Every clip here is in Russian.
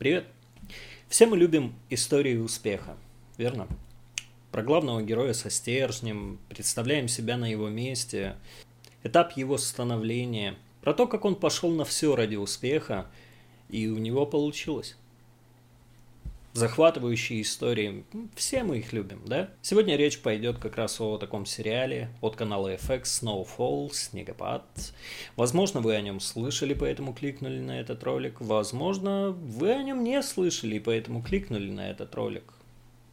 Привет! Все мы любим истории успеха, верно? Про главного героя со стержнем, представляем себя на его месте, этап его становления, про то, как он пошел на все ради успеха, и у него получилось захватывающие истории. Все мы их любим, да? Сегодня речь пойдет как раз о таком сериале от канала FX Snowfall, Снегопад. Возможно, вы о нем слышали, поэтому кликнули на этот ролик. Возможно, вы о нем не слышали, поэтому кликнули на этот ролик.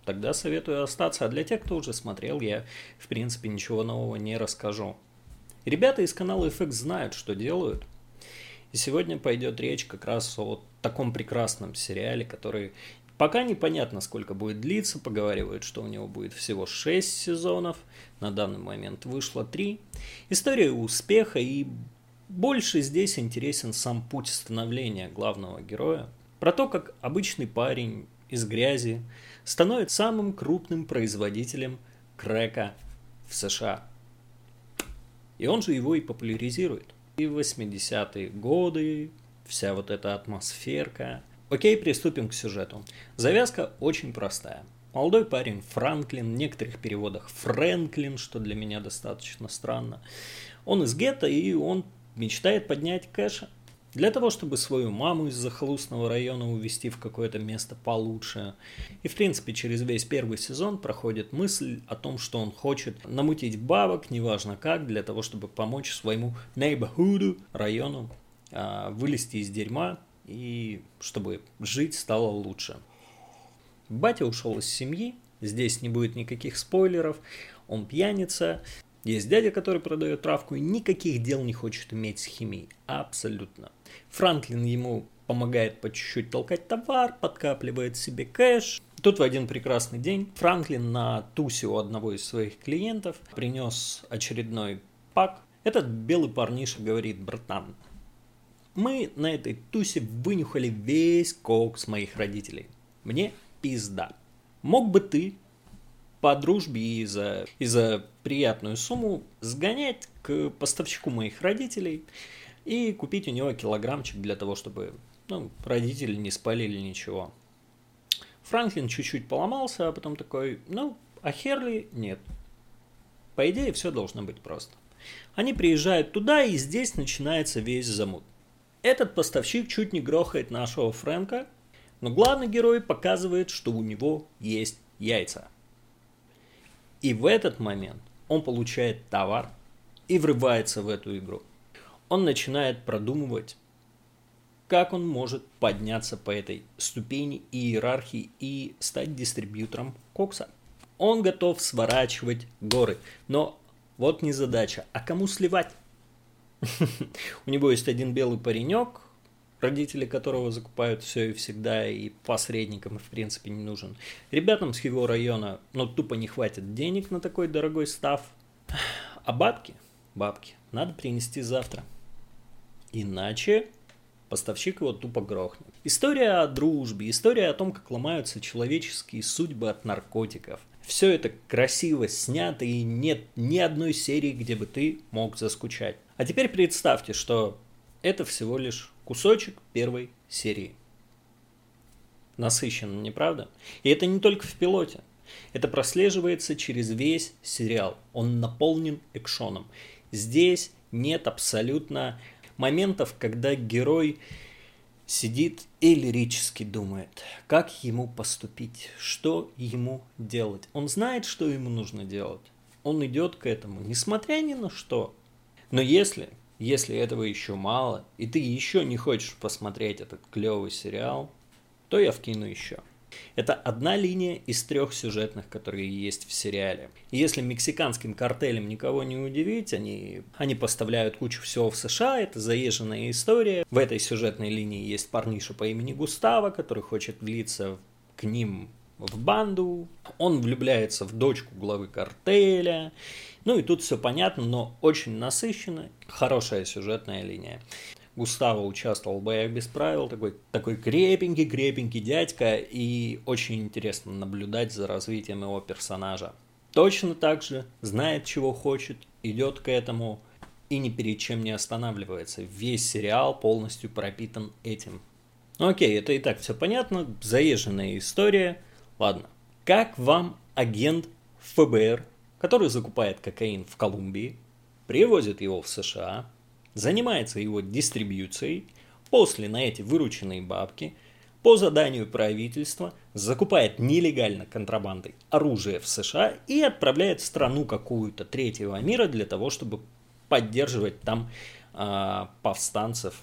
Тогда советую остаться. А для тех, кто уже смотрел, я, в принципе, ничего нового не расскажу. Ребята из канала FX знают, что делают. И сегодня пойдет речь как раз о таком прекрасном сериале, который Пока непонятно, сколько будет длиться, поговаривают, что у него будет всего 6 сезонов, на данный момент вышло 3. История успеха и больше здесь интересен сам путь становления главного героя, про то, как обычный парень из грязи становится самым крупным производителем крека в США. И он же его и популяризирует. И в 80-е годы вся вот эта атмосферка – Окей, приступим к сюжету. Завязка очень простая. Молодой парень Франклин, в некоторых переводах Фрэнклин, что для меня достаточно странно. Он из гетто и он мечтает поднять кэша. Для того, чтобы свою маму из захолустного района увезти в какое-то место получше. И, в принципе, через весь первый сезон проходит мысль о том, что он хочет намутить бабок, неважно как, для того, чтобы помочь своему neighborhood, району, а, вылезти из дерьма, и чтобы жить стало лучше. Батя ушел из семьи, здесь не будет никаких спойлеров, он пьяница, есть дядя, который продает травку и никаких дел не хочет иметь с химией, абсолютно. Франклин ему помогает по чуть-чуть толкать товар, подкапливает себе кэш. Тут в один прекрасный день Франклин на тусе у одного из своих клиентов принес очередной пак. Этот белый парниша говорит, братан, мы на этой тусе вынюхали весь кокс моих родителей. Мне пизда. Мог бы ты по дружбе и за, и за приятную сумму сгонять к поставщику моих родителей и купить у него килограммчик для того, чтобы ну, родители не спалили ничего. Франклин чуть-чуть поломался, а потом такой, ну, а Херли нет. По идее, все должно быть просто. Они приезжают туда, и здесь начинается весь замут. Этот поставщик чуть не грохает нашего Фрэнка, но главный герой показывает, что у него есть яйца. И в этот момент он получает товар и врывается в эту игру. Он начинает продумывать, как он может подняться по этой ступени иерархии и стать дистрибьютором кокса. Он готов сворачивать горы, но вот не задача, а кому сливать? У него есть один белый паренек, родители которого закупают все и всегда, и посредникам, в принципе, не нужен. Ребятам с его района, ну, тупо не хватит денег на такой дорогой став. А бабки, бабки, надо принести завтра. Иначе поставщик его тупо грохнет. История о дружбе, история о том, как ломаются человеческие судьбы от наркотиков. Все это красиво снято и нет ни одной серии, где бы ты мог заскучать. А теперь представьте, что это всего лишь кусочек первой серии. Насыщенно, не правда? И это не только в пилоте. Это прослеживается через весь сериал. Он наполнен экшоном. Здесь нет абсолютно моментов, когда герой сидит и лирически думает, как ему поступить, что ему делать. Он знает, что ему нужно делать. Он идет к этому, несмотря ни на что. Но если, если этого еще мало, и ты еще не хочешь посмотреть этот клевый сериал, то я вкину еще. Это одна линия из трех сюжетных, которые есть в сериале. Если мексиканским картелям никого не удивить, они, они поставляют кучу всего в США, это заезженная история. В этой сюжетной линии есть парниша по имени Густаво, который хочет влиться к ним в банду. Он влюбляется в дочку главы картеля. Ну и тут все понятно, но очень насыщенно. Хорошая сюжетная линия. Густаво участвовал в боях без правил, такой, такой крепенький-крепенький дядька, и очень интересно наблюдать за развитием его персонажа. Точно так же знает, чего хочет, идет к этому и ни перед чем не останавливается. Весь сериал полностью пропитан этим. Ну окей, это и так все понятно, заезженная история. Ладно. Как вам агент ФБР, который закупает кокаин в Колумбии, привозит его в США, занимается его дистрибьюцией, после на эти вырученные бабки по заданию правительства закупает нелегально контрабандой оружие в США и отправляет в страну какую-то третьего мира для того, чтобы поддерживать там э, повстанцев,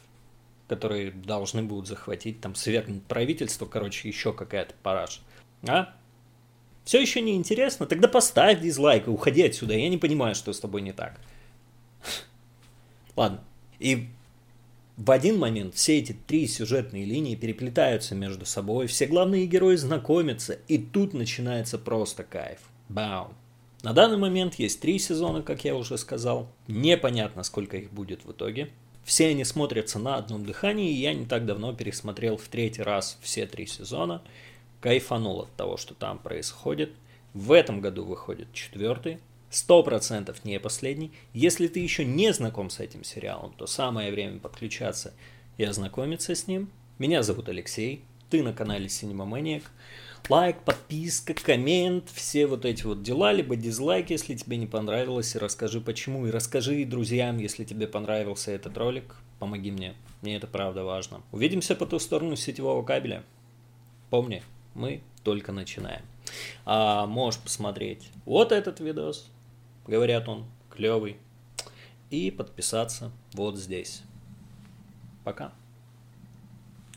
которые должны будут захватить, там свергнуть правительство, короче, еще какая-то параш. А? Все еще не интересно? Тогда поставь дизлайк и уходи отсюда. Я не понимаю, что с тобой не так. Ладно. И в один момент все эти три сюжетные линии переплетаются между собой, все главные герои знакомятся, и тут начинается просто кайф. Бау. На данный момент есть три сезона, как я уже сказал. Непонятно, сколько их будет в итоге. Все они смотрятся на одном дыхании, и я не так давно пересмотрел в третий раз все три сезона. Кайфанул от того, что там происходит. В этом году выходит четвертый. Сто процентов не последний. Если ты еще не знаком с этим сериалом, то самое время подключаться и ознакомиться с ним. Меня зовут Алексей, ты на канале Cinema Maniac лайк, подписка, коммент, все вот эти вот дела, либо дизлайк, если тебе не понравилось, и расскажи почему, и расскажи друзьям, если тебе понравился этот ролик, помоги мне, мне это правда важно. Увидимся по ту сторону сетевого кабеля. Помни, мы только начинаем. А можешь посмотреть вот этот видос, говорят он клевый, и подписаться вот здесь. Пока.